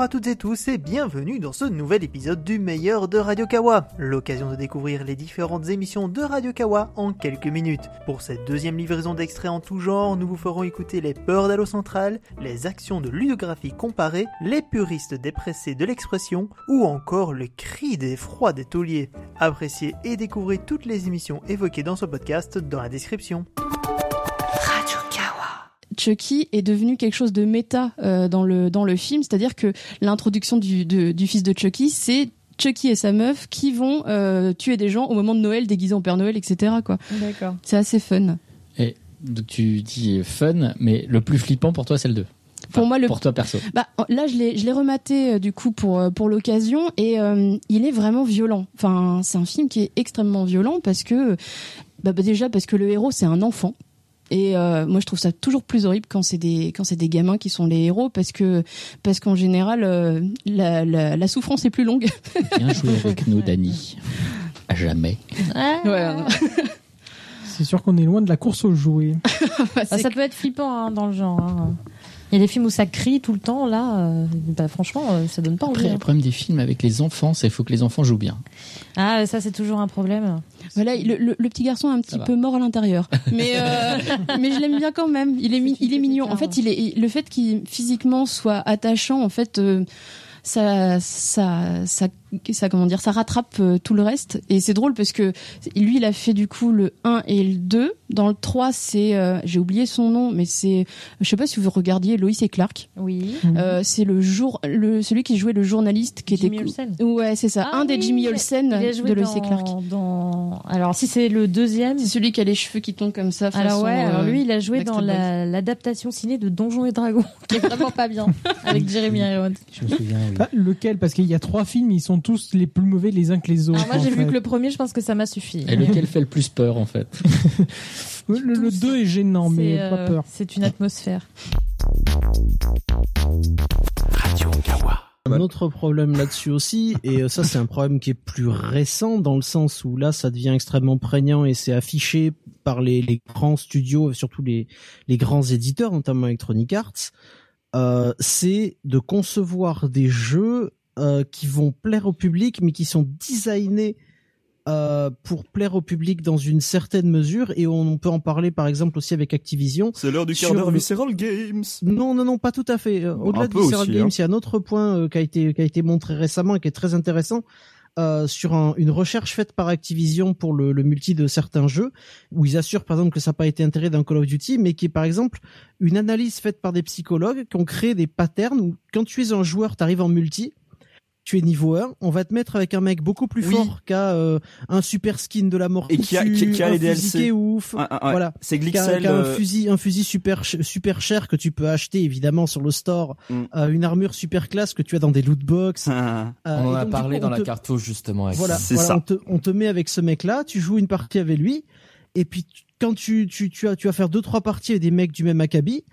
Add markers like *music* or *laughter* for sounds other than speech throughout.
Bonjour à toutes et tous et bienvenue dans ce nouvel épisode du meilleur de Radio Kawa, l'occasion de découvrir les différentes émissions de Radio Kawa en quelques minutes. Pour cette deuxième livraison d'extraits en tout genre, nous vous ferons écouter les peurs d'Allo Central, les actions de ludographie comparée, les puristes dépressés de l'expression ou encore le cri d'effroi des tauliers. Appréciez et découvrez toutes les émissions évoquées dans ce podcast dans la description. Chucky est devenu quelque chose de méta euh, dans le dans le film, c'est-à-dire que l'introduction du, de- du fils de Chucky, c'est Chucky et sa meuf qui vont euh, tuer des gens au moment de Noël déguisés en Père Noël, etc. Quoi. D'accord. C'est assez fun. Et donc tu dis fun, mais le plus flippant pour toi, c'est le 2. Pour moi, le- Pour toi perso. Bah là, je l'ai je l'ai rematé euh, du coup pour pour l'occasion et euh, il est vraiment violent. Enfin, c'est un film qui est extrêmement violent parce que bah, bah, déjà parce que le héros c'est un enfant. Et euh, moi, je trouve ça toujours plus horrible quand c'est des quand c'est des gamins qui sont les héros parce que parce qu'en général, euh, la, la, la souffrance est plus longue. *laughs* Viens jouer avec nous, Dani. À jamais. Ouais. C'est sûr qu'on est loin de la course aux jouets. *laughs* Ah, ça peut être flippant hein, dans le genre. hein. Il y a des films où ça crie tout le temps, là, euh, bah, franchement, euh, ça donne pas envie. Après, hein. le problème des films avec les enfants, c'est qu'il faut que les enfants jouent bien. Ah, ça c'est toujours un problème. Voilà, le, le- le petit garçon est un petit Ça va. peu mort à l'intérieur, *laughs* mais euh, mais je l'aime bien quand même. Il est mi- il est mignon. En fait, il est le fait qu'il physiquement soit attachant, en fait, euh, ça ça ça ça comment dire, ça rattrape euh, tout le reste. Et c'est drôle parce que lui, il a fait du coup le 1 et le 2. Dans le 3, c'est euh, j'ai oublié son nom, mais c'est je sais pas si vous regardiez Loïs et Clark. Oui. Euh, c'est le jour le celui qui jouait le journaliste qui Jimmy était Olsen. Ouais, c'est ça, Ah un des Jimmy Olsen il a joué de Loïs et dans- Clark. dans- Alors, si c'est le deuxième. C'est celui qui a les cheveux qui tombent comme ça. Alors ouais, alors euh, lui, il a joué dans la- l'adaptation ciné de Donjons et Dragons, qui est vraiment pas bien, avec Jeremy Irons. Je me souviens, oui. Ah, lequel Parce qu'il y a trois films, ils sont tous les plus mauvais les uns que les autres. Alors moi, j'ai vu que le premier, je pense que ça m'a suffi. Et lequel fait le plus peur, en fait? *laughs* Le, le- le 2 est gênant, mais C'est, pas euh, peur. C'est une atmosphère. Un autre problème là-dessus aussi, et euh, ça c'est un problème qui est plus récent dans le sens où là ça devient extrêmement prégnant et c'est affiché par les, les grands studios, surtout les, les grands éditeurs, notamment Electronic Arts, euh, c'est de concevoir des jeux euh, qui vont plaire au public mais qui sont designés euh, pour plaire au public dans une certaine mesure et on peut en parler par exemple aussi avec Activision C'est l'heure du quart d'heure Visceral Games. non, non, non, pas tout à fait. Euh, Au-delà de Visceral aussi, Games, hein. il y a un autre point qui a été qui a été montré récemment et qui est très intéressant euh, sur un- une recherche faite par Activision pour le, le multi de certains jeux où ils assurent par exemple que ça n'a pas été intégré dans Call of Duty, mais qui est par exemple une analyse faite par des psychologues qui ont créé des patterns où quand tu es un joueur, tu arrives en multi. Tu es niveau 1, on va te mettre avec un mec beaucoup plus Oui. fort qu'à euh, un super skin de la mort Et qui a- qui- qui a un les fusil DLC. qui est ouf. Ah, ah, ouais. Voilà C'est Glixel. qu'un euh, fusil, un fusil super super cher que tu peux acheter évidemment sur le store, Mm. euh, une armure super classe que tu as dans des loot box. ah, euh, On en a donc, parlé coup, dans la te- cartouche justement. Avec Voilà, C'est voilà, ça. On, te, on te met avec ce mec-là, tu joues une partie avec lui, et puis quand tu tu tu as tu vas faire deux trois parties avec des mecs du même acabit.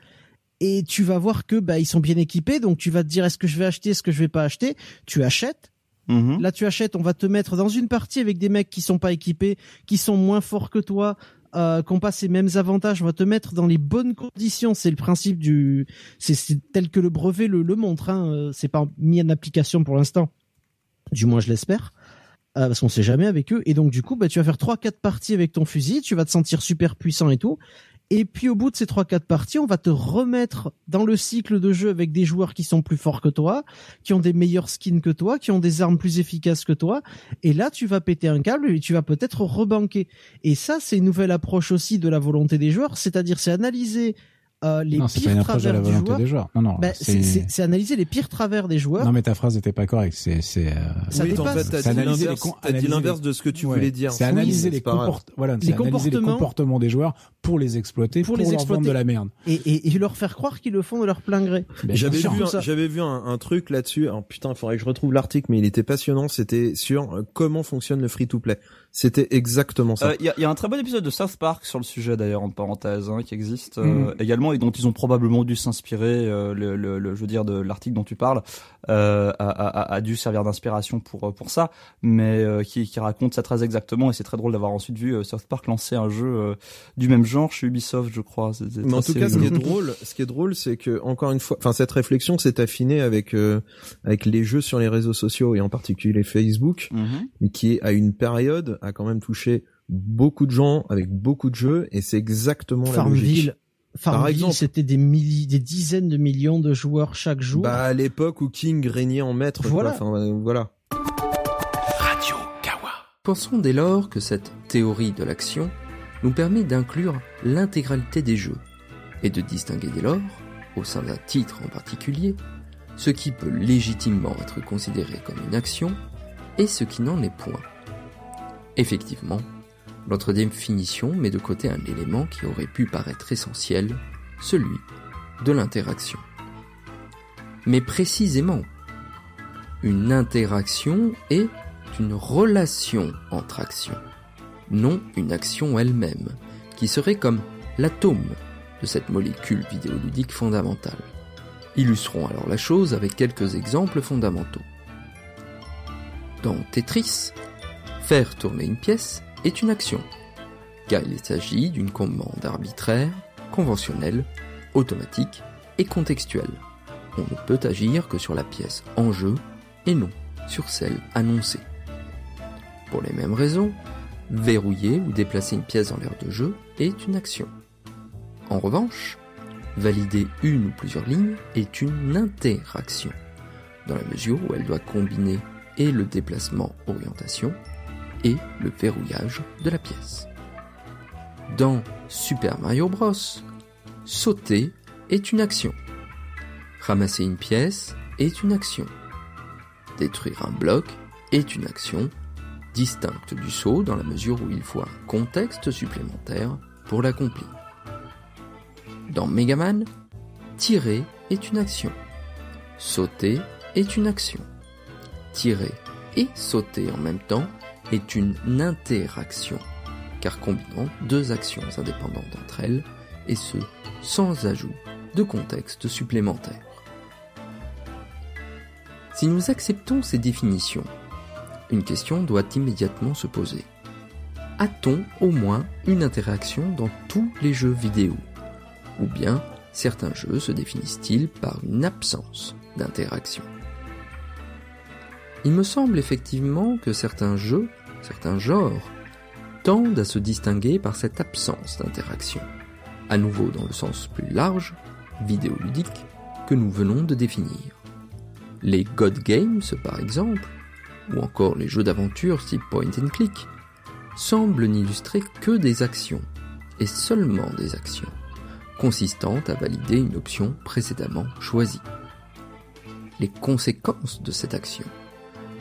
Et tu vas voir que bah ils sont bien équipés, donc tu vas te dire est-ce que je vais acheter, est-ce que je vais pas acheter? Tu achètes, mhm. Là, tu achètes, on va te mettre dans une partie avec des mecs qui sont pas équipés, qui sont moins forts que toi, euh, qui ont pas ces mêmes avantages. On va te mettre dans les bonnes conditions. C'est le principe du, c'est tel que le brevet le, le montre. Hein. Euh, C'est pas mis en application pour l'instant. Du moins, je l'espère. Euh, parce qu'on sait jamais avec eux. Et donc, du coup, bah, tu vas faire trois, quatre parties avec ton fusil. Tu vas te sentir super puissant et tout. Et puis au bout de ces trois quatre parties, on va te remettre dans le cycle de jeu avec des joueurs qui sont plus forts que toi, qui ont des meilleurs skins que toi, qui ont des armes plus efficaces que toi. Et là, tu vas péter un câble et tu vas peut-être rebanquer. Et ça, c'est une nouvelle approche aussi de la volonté des joueurs, c'est-à-dire c'est analyser euh, les non, c'est pas pires travers la du volonté joueur. des joueurs. Non, non. Bah, c'est analyser les pires travers des joueurs. Non, mais ta phrase n'était pas correcte. C'est, c'est, euh, Ça oui, en fait, t'as dit l'inverse. les de ce que tu ouais. voulais dire. C'est Oui, analyser les, comport- voilà, comportements. des joueurs pour les exploiter, Pour pour, les leur exploiter. vendre de la merde. Et, et, et leur faire croire qu'ils le font de leur plein gré. Ben, J'avais vu, j'avais vu un, un truc là-dessus. Alors putain, il faudrait que je retrouve l'article, mais il était passionnant. C'était sur euh, comment fonctionne le free-to-play. C'était exactement ça. Euh, Il y, a, il y a un très bon épisode de South Park sur le sujet d'ailleurs en parenthèse hein, qui existe euh, Mm. également et dont ils ont probablement dû s'inspirer. euh, le, le, le- je veux dire de l'article dont tu parles euh, a, a, a dû servir d'inspiration pour pour ça, mais euh, qui, qui raconte ça très exactement. Et c'est très drôle d'avoir ensuite vu euh, South Park lancer un jeu euh, du même genre chez Ubisoft, je crois. C'est- c'est Mais en tout cas, ce qui est drôle, ce qui est drôle, c'est que encore une fois, enfin cette réflexion s'est affinée avec euh, avec les jeux sur les réseaux sociaux et en particulier Facebook, Mhm. qui à une période a quand même touché beaucoup de gens avec beaucoup de jeux et c'est exactement la logique. Farmville, Par Farmville, exemple. c'était des milli, des dizaines de millions de joueurs chaque jour. Bah à l'époque où King régnait en maître. quoi. Voilà. Enfin euh, voilà. Pensons dès lors que cette théorie de l'action nous permet d'inclure l'intégralité des jeux et de distinguer dès lors, au sein d'un titre en particulier, ce qui peut légitimement être considéré comme une action et ce qui n'en est point. Effectivement, notre définition met de côté un élément qui aurait pu paraître essentiel, celui de l'interaction. Mais précisément, une interaction est une relation entre actions, non une action elle-même, qui serait comme l'atome de cette molécule vidéoludique fondamentale. Illustrons alors la chose avec quelques exemples fondamentaux. Dans Tetris, faire tourner une pièce est une action, car il s'agit d'une commande arbitraire, conventionnelle, automatique et contextuelle. On ne peut agir que sur la pièce en jeu et non sur celle annoncée. Pour les mêmes raisons, verrouiller ou déplacer une pièce dans l'aire de jeu est une action. En revanche, valider une ou plusieurs lignes est une interaction, dans la mesure où elle doit combiner et le déplacement orientation et le verrouillage de la pièce. Dans Super Mario Bros, sauter est une action. Ramasser une pièce est une action. Détruire un bloc est une action distincte du saut dans la mesure où il faut un contexte supplémentaire pour l'accomplir. Dans Megaman, tirer est une action. Sauter est une action. Tirer et sauter en même temps est une interaction, car combinant deux actions indépendantes entre elles, et ce, sans ajout de contexte supplémentaire. Si nous acceptons ces définitions, une question doit immédiatement se poser. A-t-on au moins une interaction dans tous les jeux vidéo? Ou bien certains jeux se définissent-ils par une absence d'interaction? Il me semble effectivement que certains jeux, certains genres, tendent à se distinguer par cette absence d'interaction, à nouveau dans le sens plus large, vidéoludique, que nous venons de définir. Les God Games, par exemple, ou encore les jeux d'aventure type point and click, semblent n'illustrer que des actions, et seulement des actions, consistant à valider une option précédemment choisie. Les conséquences de cette action,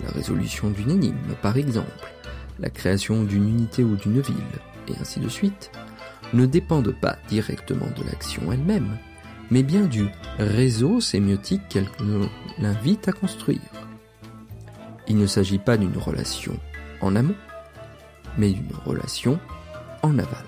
la résolution d'une énigme par exemple, la création d'une unité ou d'une ville, et ainsi de suite, ne dépendent pas directement de l'action elle-même, mais bien du réseau sémiotique qu'elle l'invite à construire. Il ne s'agit pas d'une relation en amont, mais d'une relation en aval.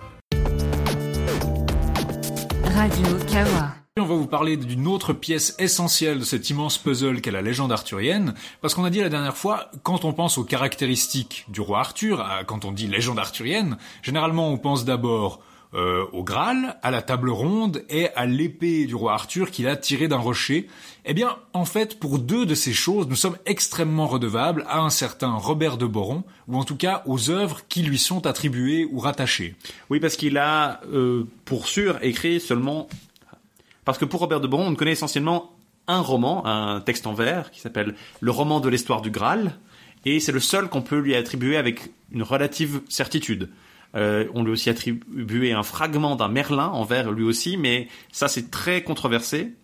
Radio Kawa. On va vous parler d'une autre pièce essentielle de cet immense puzzle qu'est la légende arthurienne, parce qu'on a dit la dernière fois, quand on pense aux caractéristiques du roi Arthur, quand on dit légende arthurienne, généralement on pense d'abord euh, au Graal, à la table ronde et à l'épée du roi Arthur qu'il a tirée d'un rocher. Eh bien, en fait, pour deux de ces choses, nous sommes extrêmement redevables à un certain Robert de Boron, ou en tout cas aux œuvres qui lui sont attribuées ou rattachées. Oui, parce qu'il a, euh, pour sûr, écrit seulement... Parce que pour Robert de Boron, on connaît essentiellement un roman, un texte en vers, qui s'appelle Le roman de l'histoire du Graal, et c'est le seul qu'on peut lui attribuer avec une relative certitude. Euh, on lui a aussi attribué un fragment d'un Merlin en vers lui aussi, mais ça c'est très controversé.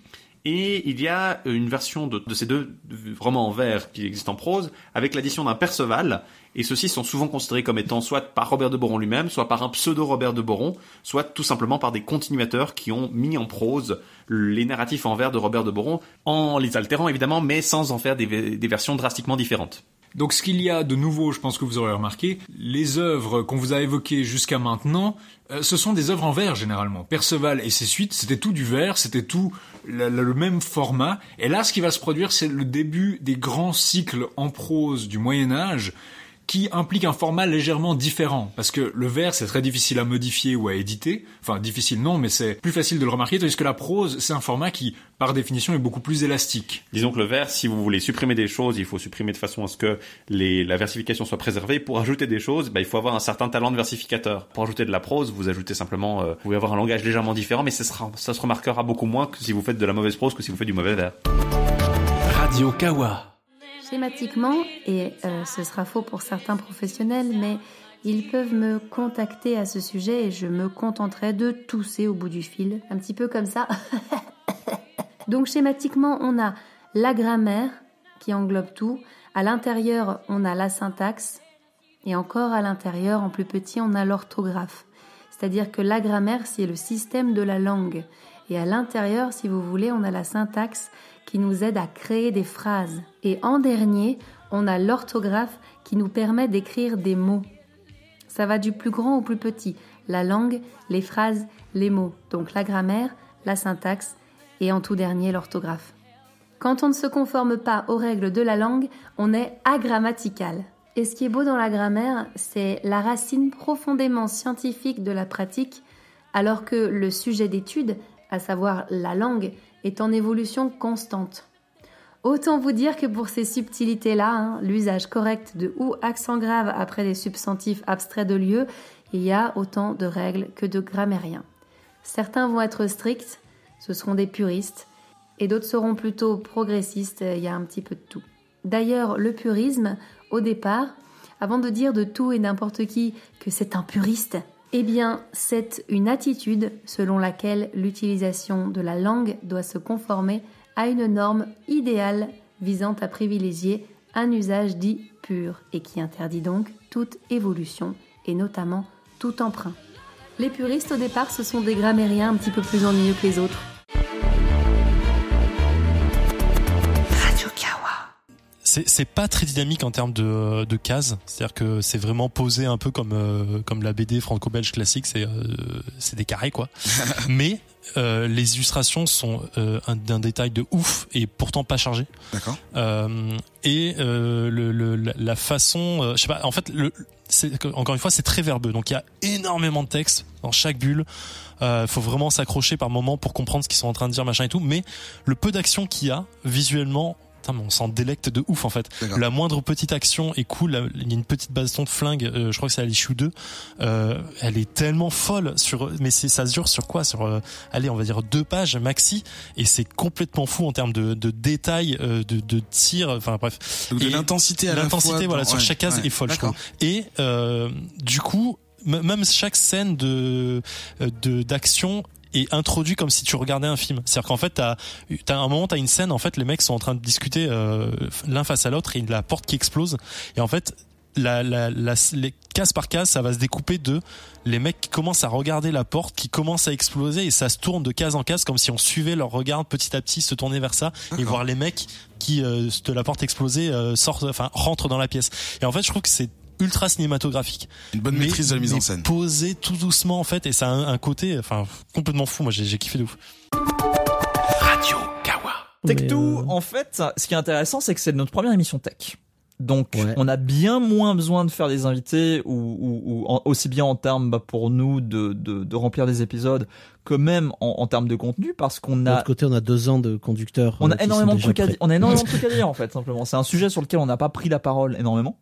Et il y a une version de, ces deux romans en vers qui existent en prose avec l'addition d'un Perceval. Et ceux-ci sont souvent considérés comme étant soit par Robert de Boron lui-même, soit par un pseudo Robert de Boron, soit tout simplement par des continuateurs qui ont mis en prose les narratifs en vers de Robert de Boron, en les altérant évidemment, mais sans en faire des versions drastiquement différentes. Donc ce qu'il y a de nouveau, je pense que vous aurez remarqué, les œuvres qu'on vous a évoquées jusqu'à maintenant, euh, ce sont des œuvres en vers généralement. Perceval et ses suites, c'était tout du vers, c'était tout le, le- le même format. Et là, ce qui va se produire, c'est le début des grands cycles en prose du Moyen Âge qui implique un format légèrement différent. Parce que le vers, c'est très difficile à modifier ou à éditer. Enfin, difficile non, mais c'est plus facile de le remarquer, tandis que la prose, c'est un format qui, par définition, est beaucoup plus élastique. Disons que le vers, si vous voulez supprimer des choses, il faut supprimer de façon à ce que les, la versification soit préservée. Pour ajouter des choses, bah, il faut avoir un certain talent de versificateur. Pour ajouter de la prose, vous ajoutez simplement, euh, vous pouvez avoir un langage légèrement différent, mais ça, sera, ça se remarquera beaucoup moins que si vous faites de la mauvaise prose que si vous faites du mauvais vers. Radio Kawa. Schématiquement, et euh, ce sera faux pour certains professionnels, mais ils peuvent me contacter à ce sujet et je me contenterai de tousser au bout du fil, un petit peu comme ça. *laughs* Donc schématiquement, on a la grammaire qui englobe tout. À l'intérieur, on a la syntaxe. Et encore à l'intérieur, en plus petit, on a l'orthographe. C'est-à-dire que la grammaire, c'est le système de la langue. Et à l'intérieur, si vous voulez, on a la syntaxe qui nous aide à créer des phrases. Et en dernier, on a l'orthographe qui nous permet d'écrire des mots. Ça va du plus grand au plus petit. La langue, les phrases, les mots. Donc la grammaire, la syntaxe et en tout dernier l'orthographe. Quand on ne se conforme pas aux règles de la langue, on est agrammatical. Et ce qui est beau dans la grammaire, c'est la racine profondément scientifique de la pratique, alors que le sujet d'étude, à savoir la langue, est en évolution constante. Autant vous dire que pour ces subtilités-là, hein, l'usage correct de ou accent grave après des substantifs abstraits de lieu, il y a autant de règles que de grammairiens. Certains vont être stricts, ce seront des puristes, et d'autres seront plutôt progressistes, il y a un petit peu de tout. D'ailleurs, le purisme, au départ, avant de dire de tout et n'importe qui que c'est un puriste, eh bien, c'est une attitude selon laquelle l'utilisation de la langue doit se conformer à une norme idéale visant à privilégier un usage dit pur et qui interdit donc toute évolution et notamment tout emprunt. Les puristes au départ, ce sont des grammairiens un petit peu plus ennuyeux que les autres. C'est c'est pas très dynamique en termes de, de cases, c'est-à-dire que c'est vraiment posé un peu comme euh, comme la BD franco-belge classique, c'est euh, c'est des carrés quoi. *laughs* Mais euh, les illustrations sont euh, un- d'un détail de ouf et pourtant pas chargé. D'accord. Euh, et euh, le, le- la, façon, euh, je sais pas, en fait, le, encore une fois, c'est très verbeux. Donc il y a énormément de texte dans chaque bulle. Il faut vraiment s'accrocher par moment pour comprendre ce qu'ils sont en train de dire, machin et tout. Mais le peu d'action qu'il y a visuellement. Putain, mais on s'en délecte de ouf en fait. La moindre petite action est cool. Il y a une petite baston de flingue. euh, je crois que c'est à l'issue 2. Euh, elle est tellement folle sur. Mais c'est ça se dure sur quoi? Sur euh, allez, on va dire deux pages maxi. Et c'est complètement fou en termes de, de détails, euh, de, de tir. Enfin bref. Donc de l'intensité à L'intensité voilà dans- sur ouais, chaque case ouais, est folle. Je trouve. Et euh, du coup, même chaque scène de euh, de d'action est introduit comme si tu regardais un film. C'est-à-dire qu'en fait, t'as, t'as un moment, t'as une scène, en fait, les mecs sont en train de discuter euh, l'un face à l'autre et la porte qui explose. Et en fait, la, la, la, les case par case, ça va se découper de les mecs qui commencent à regarder la porte, qui commence à exploser et ça se tourne de case en case comme si on suivait leur regard petit à petit se tourner vers ça et voir les mecs qui euh, de la porte explosée euh, sortent, enfin rentrent dans la pièce. Et en fait, je trouve que c'est ultra cinématographique. Une bonne Mais- maîtrise de la mise en scène. Posé tout doucement en fait et ça a un, un côté enfin complètement fou. Moi j'ai j'ai kiffé de ouf. Radio Kawa. Tech2, en fait, ce qui est intéressant, c'est que c'est notre première émission tech. Donc, on a bien moins besoin de faire des invités ou, ou- ou en- aussi bien en termes bah, pour nous de, de, de remplir des épisodes que même en, en termes de contenu parce qu'on De a l'autre côté, on a deux ans de conducteurs. on euh, a qui énormément de trucs à prêts. dire. On a énormément de trucs à dire en fait simplement. C'est un sujet sur lequel on n'a pas pris la parole énormément.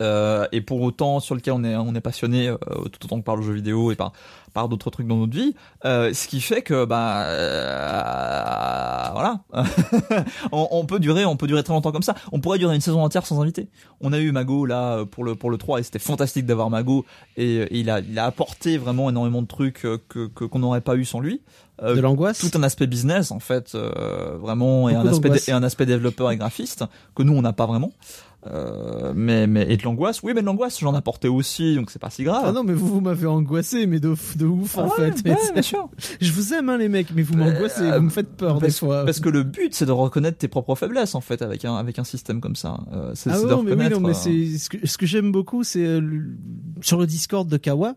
Euh, et pour autant sur lequel on est on est passionné euh, tout autant que par le jeu vidéo et par par d'autres trucs dans notre vie euh, ce qui fait que bah euh, voilà. *laughs* On, on peut durer on peut durer très longtemps comme ça. On pourrait durer une saison entière sans invité. On a eu Mago là pour le pour le 3 et c'était fantastique d'avoir Mago et, et il a il a apporté vraiment énormément de trucs euh, que que- qu'on n'aurait pas eu sans lui. Euh, De l'angoisse. tout un aspect business en fait euh, vraiment et un aspect et un aspect développeur et graphiste que nous on n'a pas vraiment Euh, mais, mais, et de l'angoisse? Oui, mais de l'angoisse, j'en apportais aussi, donc c'est pas si grave. Ah non, mais vous, vous m'avez angoissé, mais de, de ouf, en Ah ouais, fait. ouais, Mais bien sûr. *laughs* Je vous aime, hein, les mecs, mais vous m'angoissez, vous me faites peur des parce, fois. parce que le but, c'est de reconnaître tes propres faiblesses, en fait, avec un, avec un système comme ça. Euh, c'est Ah c'est de non, mais oui, reconnaître, non, mais euh, c'est ce que, ce que j'aime beaucoup, c'est euh, sur le Discord de Kawa.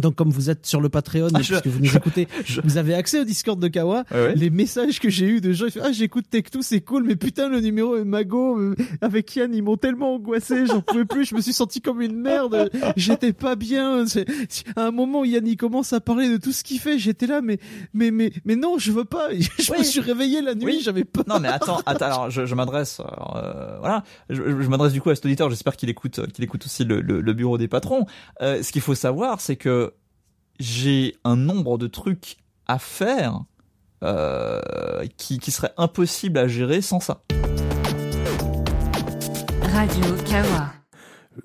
Donc comme vous êtes sur le Patreon, Ah, je- puisque vous nous écoutez, *laughs* vous avez accès au Discord de Kawa. Ouais. Les messages que j'ai eu de gens, ils font, ah j'écoute Tech2, c'est cool, mais putain le numéro est Mago euh, avec Yann, ils m'ont tellement angoissé, j'en pouvais plus, je me suis senti comme une merde, j'étais pas bien. À un moment, Yann il commence à parler de tout ce qu'il fait, j'étais là, mais mais mais mais non, je veux pas. *laughs* Je me suis réveillé la nuit, Oui. j'avais pas. Non mais attends, attends alors je, m'adresse, euh, voilà, je, je m'adresse du coup à cet auditeur. J'espère qu'il écoute, qu'il écoute aussi le, le, le bureau des patrons. Euh, ce qu'il faut savoir, c'est que j'ai un nombre de trucs à faire euh, qui, qui serait impossible à gérer sans ça. Radio Kawa.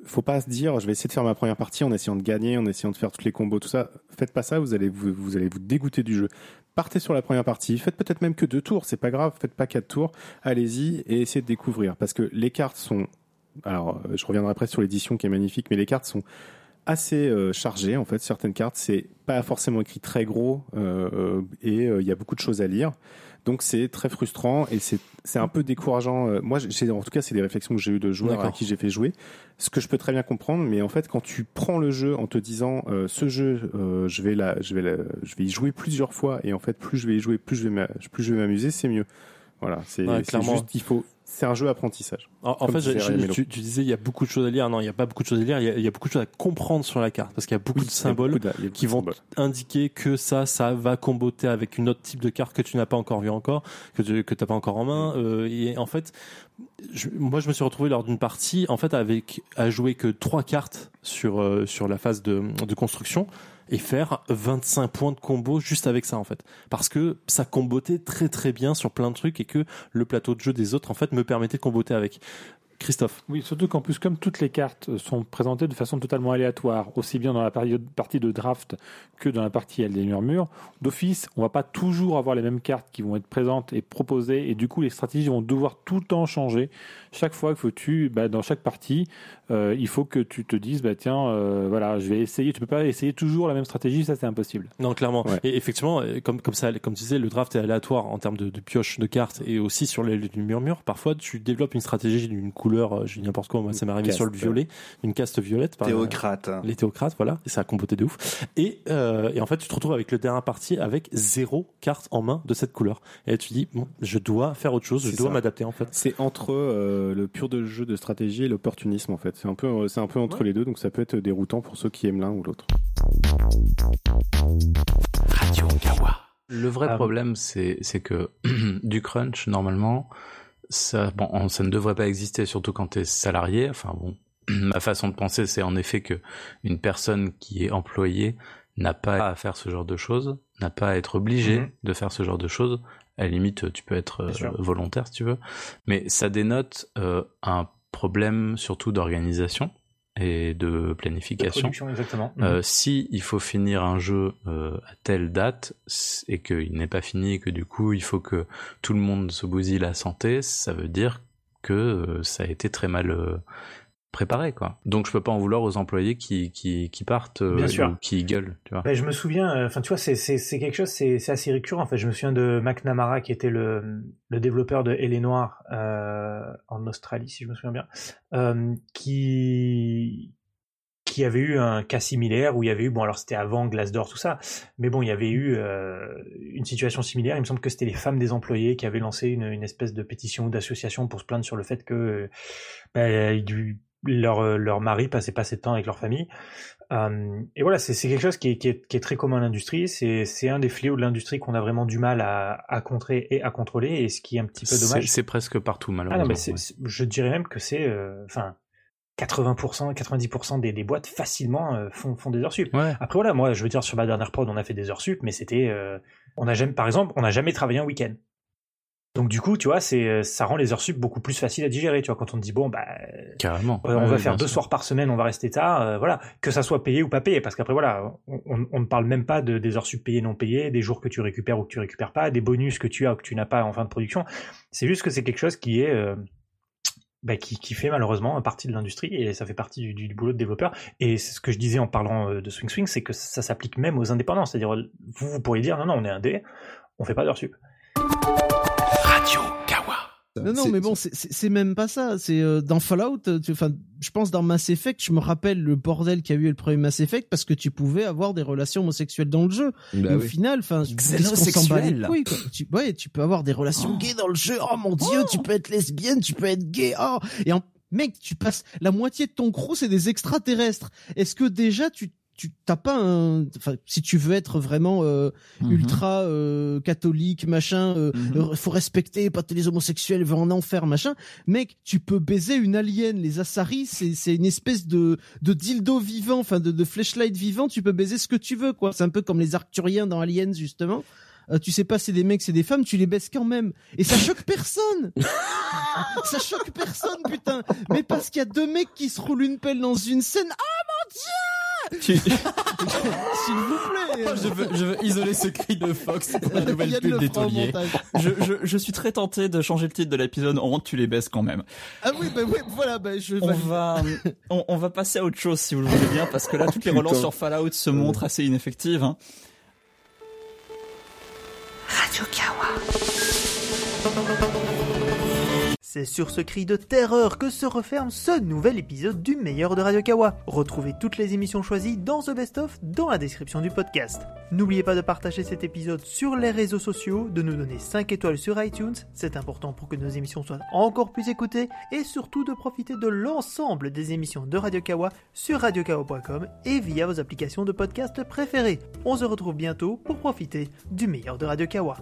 faut pas se dire je vais essayer de faire ma première partie en essayant de gagner, en essayant de faire tous les combos, tout ça. Faites pas ça, vous allez vous, vous allez vous dégoûter du jeu. Partez sur la première partie, faites peut-être même que deux tours, c'est pas grave, faites pas quatre tours, allez-y et essayez de découvrir parce que les cartes sont alors euh, je reviendrai après sur l'édition qui est magnifique, mais les cartes sont assez euh, chargées en fait. Certaines cartes c'est pas forcément écrit très gros euh, euh, et il y a beaucoup de choses à lire. Donc c'est très frustrant et c'est c'est un peu décourageant. Moi, j'ai en tout cas, c'est des réflexions que j'ai eues de joueurs à qui j'ai fait jouer. Ce que je peux très bien comprendre, mais en fait, quand tu prends le jeu en te disant euh, ce jeu, euh, je vais la, je vais la, je vais y jouer plusieurs fois et en fait, plus je vais y jouer, plus je vais plus je vais m'amuser, c'est mieux. Voilà, c'est Ouais, juste, il faut, c'est un jeu apprentissage. En, fait, je- tu, tu disais il y a beaucoup de choses à lire. Non, il n'y a pas beaucoup de choses à lire. Il y a, il y a beaucoup de choses à comprendre sur la carte parce qu'il y a beaucoup Oui, de symboles beaucoup de- qui vont symboles. indiquer que ça, ça va comboter avec une autre type de carte que tu n'as pas encore vu encore, que tu que t'as pas encore en main. Euh, et en fait, je- moi, je me suis retrouvé lors d'une partie en fait avec à jouer que trois cartes sur euh, sur la phase de, de construction et faire 25 points de combo juste avec ça en fait. Parce que ça combotait très très bien sur plein de trucs et que le plateau de jeu des autres en fait me permettait de comboter avec Christophe Oui, surtout qu'en plus, comme toutes les cartes sont présentées de façon totalement aléatoire, aussi bien dans la période, partie de draft que dans la partie Elle des murmures, d'office, on va pas toujours avoir les mêmes cartes qui vont être présentes et proposées, et du coup, les stratégies vont devoir tout le temps changer. Chaque fois que tu, bah, dans chaque partie, euh, il faut que tu te dises, bah, tiens, euh, voilà, je vais essayer, tu peux pas essayer toujours la même stratégie, ça c'est impossible. Non, clairement. Et effectivement, euh, comme, comme ça, comme tu disais, le draft est aléatoire en termes de, de pioche de cartes et aussi sur les, les murmures. Parfois, tu développes une stratégie d'une couleur, euh, je dis n'importe quoi, moi, ça m'est arrivé sur le violet, une caste violette. par- Théocrate. les théocrates, voilà. Et ça a compoté de ouf. Et, euh, et en fait, tu te retrouves avec le dernier parti avec zéro carte en main de cette couleur. Et tu dis, bon, je dois faire autre chose, je C'est dois m'adapter, en fait. C'est entre euh, le pur de jeu de stratégie et l'opportunisme en fait. C'est un peu, c'est un peu entre les deux, donc ça peut être déroutant pour ceux qui aiment l'un ou l'autre. Radio Kawa. Le vrai Ah. problème, c'est que *clears throat* du crunch, normalement, ça, bon, on- ça ne devrait pas exister, surtout quand tu es salarié. Enfin bon, *clears throat* ma façon de penser, c'est en effet que une personne qui est employée n'a pas à faire ce genre de choses, n'a pas à être obligée Mhm. de faire ce genre de choses. À la limite, tu peux être euh, volontaire si tu veux, mais ça dénote euh, un problème surtout d'organisation et de planification. production, exactement. Euh, Mhm. si il faut finir un jeu euh, à telle date et qu'il n'est pas fini et que du coup il faut que tout le monde se bousille la santé, ça veut dire que euh, ça a été très mal préparé quoi. Donc je peux pas en vouloir aux employés qui qui, qui partent euh, Bien sûr. ou qui gueulent, tu vois. Ben, je me souviens, euh, enfin tu vois, c'est c'est quelque chose, c'est c'est assez récurrent. En fait, je me souviens de McNamara qui était le le développeur de Elle noire euh, en Australie, si je me souviens bien, euh, qui qui avait eu un cas similaire où il y avait eu, bon alors c'était avant Glassdoor tout ça, mais bon il y avait eu euh, une situation similaire. Il me semble que c'était les femmes des employés qui avaient lancé une, une espèce de pétition ou d'association pour se plaindre sur le fait que du- leur euh, leur mari passait pas assez de temps avec leur famille. Euh, et voilà, c'est quelque chose qui est, qui est, qui est très commun à l'industrie. C'est c'est un des fléaux de l'industrie qu'on a vraiment du mal à, à contrer et à contrôler, et ce qui est un petit peu dommage. c'est presque partout Ah malheureusement. non, mais c'est- ouais. c'est- je dirais même que c'est, euh, enfin, 80%, 90% des, des boîtes facilement euh, font, font des heures sup. Après voilà, moi, je veux dire, sur ma dernière prod, on a fait des heures sup, mais c'était, euh, on a jamais, par exemple, on n'a jamais travaillé un week-end. Donc du coup, tu vois, c'est, euh, ça rend les heures sup beaucoup plus faciles à digérer. Tu vois, quand on te dit bon, bah, Carrément. euh, on Ouais, va faire deux sûr. soirs par semaine, on va rester tard, euh, voilà, que ça soit payé ou pas payé, parce qu'après voilà, on, ne parle même pas de, des heures sup payées non payées, des jours que tu récupères ou que tu récupères pas, des bonus que tu as ou que tu n'as pas en fin de production. C'est juste que c'est quelque chose qui est euh, bah, qui, qui fait malheureusement partie de l'industrie et ça fait partie du, du, du boulot de développeur. Et c'est ce que je disais en parlant de Swing Swing, c'est que ça s'applique même aux indépendants. C'est-à-dire, vous, vous pourriez dire, non, non, on est indé, on fait pas d'heures sup. Radio Kawa. Non, non, mais bon, c'est- même pas ça. C'est euh, dans Fallout. euh, Enfin, je pense dans Mass Effect, je me rappelle le bordel qu'il y a eu le premier Mass Effect parce que tu pouvais avoir des relations homosexuelles dans le jeu. Bah et au oui. final, enfin, Xénosexuel. quoi. Tu, ouais, tu peux avoir des relations gays dans le jeu. Oh mon dieu, tu peux être lesbienne, tu peux être gay. Oh, et en mec, tu passes la moitié de ton crew, c'est des extraterrestres. Est-ce que déjà tu tu t'as pas un enfin si tu veux être vraiment euh, Mhm. ultra euh, catholique machin euh, euh, faut respecter pas les homosexuels vont en enfer machin. Mec tu peux baiser une alien. Les Asari c'est c'est une espèce de de dildo vivant enfin de de flashlight vivant. Tu peux baiser ce que tu veux quoi. C'est un peu comme les arcturiens dans Aliens justement. Euh, tu sais pas c'est des mecs c'est des femmes tu les baisses quand même. Et ça choque personne. Ça choque personne putain. Mais parce qu'il y a deux mecs qui se roulent une pelle dans une scène. Ah mon dieu *laughs* s'il vous plaît je, veux, je veux isoler ce cri de Fox pour la nouvelle pub des tauliers. Je, je, je suis très tenté de changer le titre de l'épisode en Tu les baisses quand même. Ah oui, bah oui, voilà, bah je On va, on, on va passer à autre chose si vous le voulez bien, parce que là, toutes les relances sur Fallout se montrent assez ineffectives. hein. Radio Kawa. C'est sur ce cri de terreur que se referme ce nouvel épisode du meilleur de Radio Kawa. Retrouvez toutes les émissions choisies dans The Best Of dans la description du podcast. N'oubliez pas de partager cet épisode sur les réseaux sociaux, de nous donner 5 étoiles sur iTunes, c'est important pour que nos émissions soient encore plus écoutées, et surtout de profiter de l'ensemble des émissions de Radio Kawa sur radiokawa.com et via vos applications de podcast préférées. On se retrouve bientôt pour profiter du meilleur de Radio Kawa.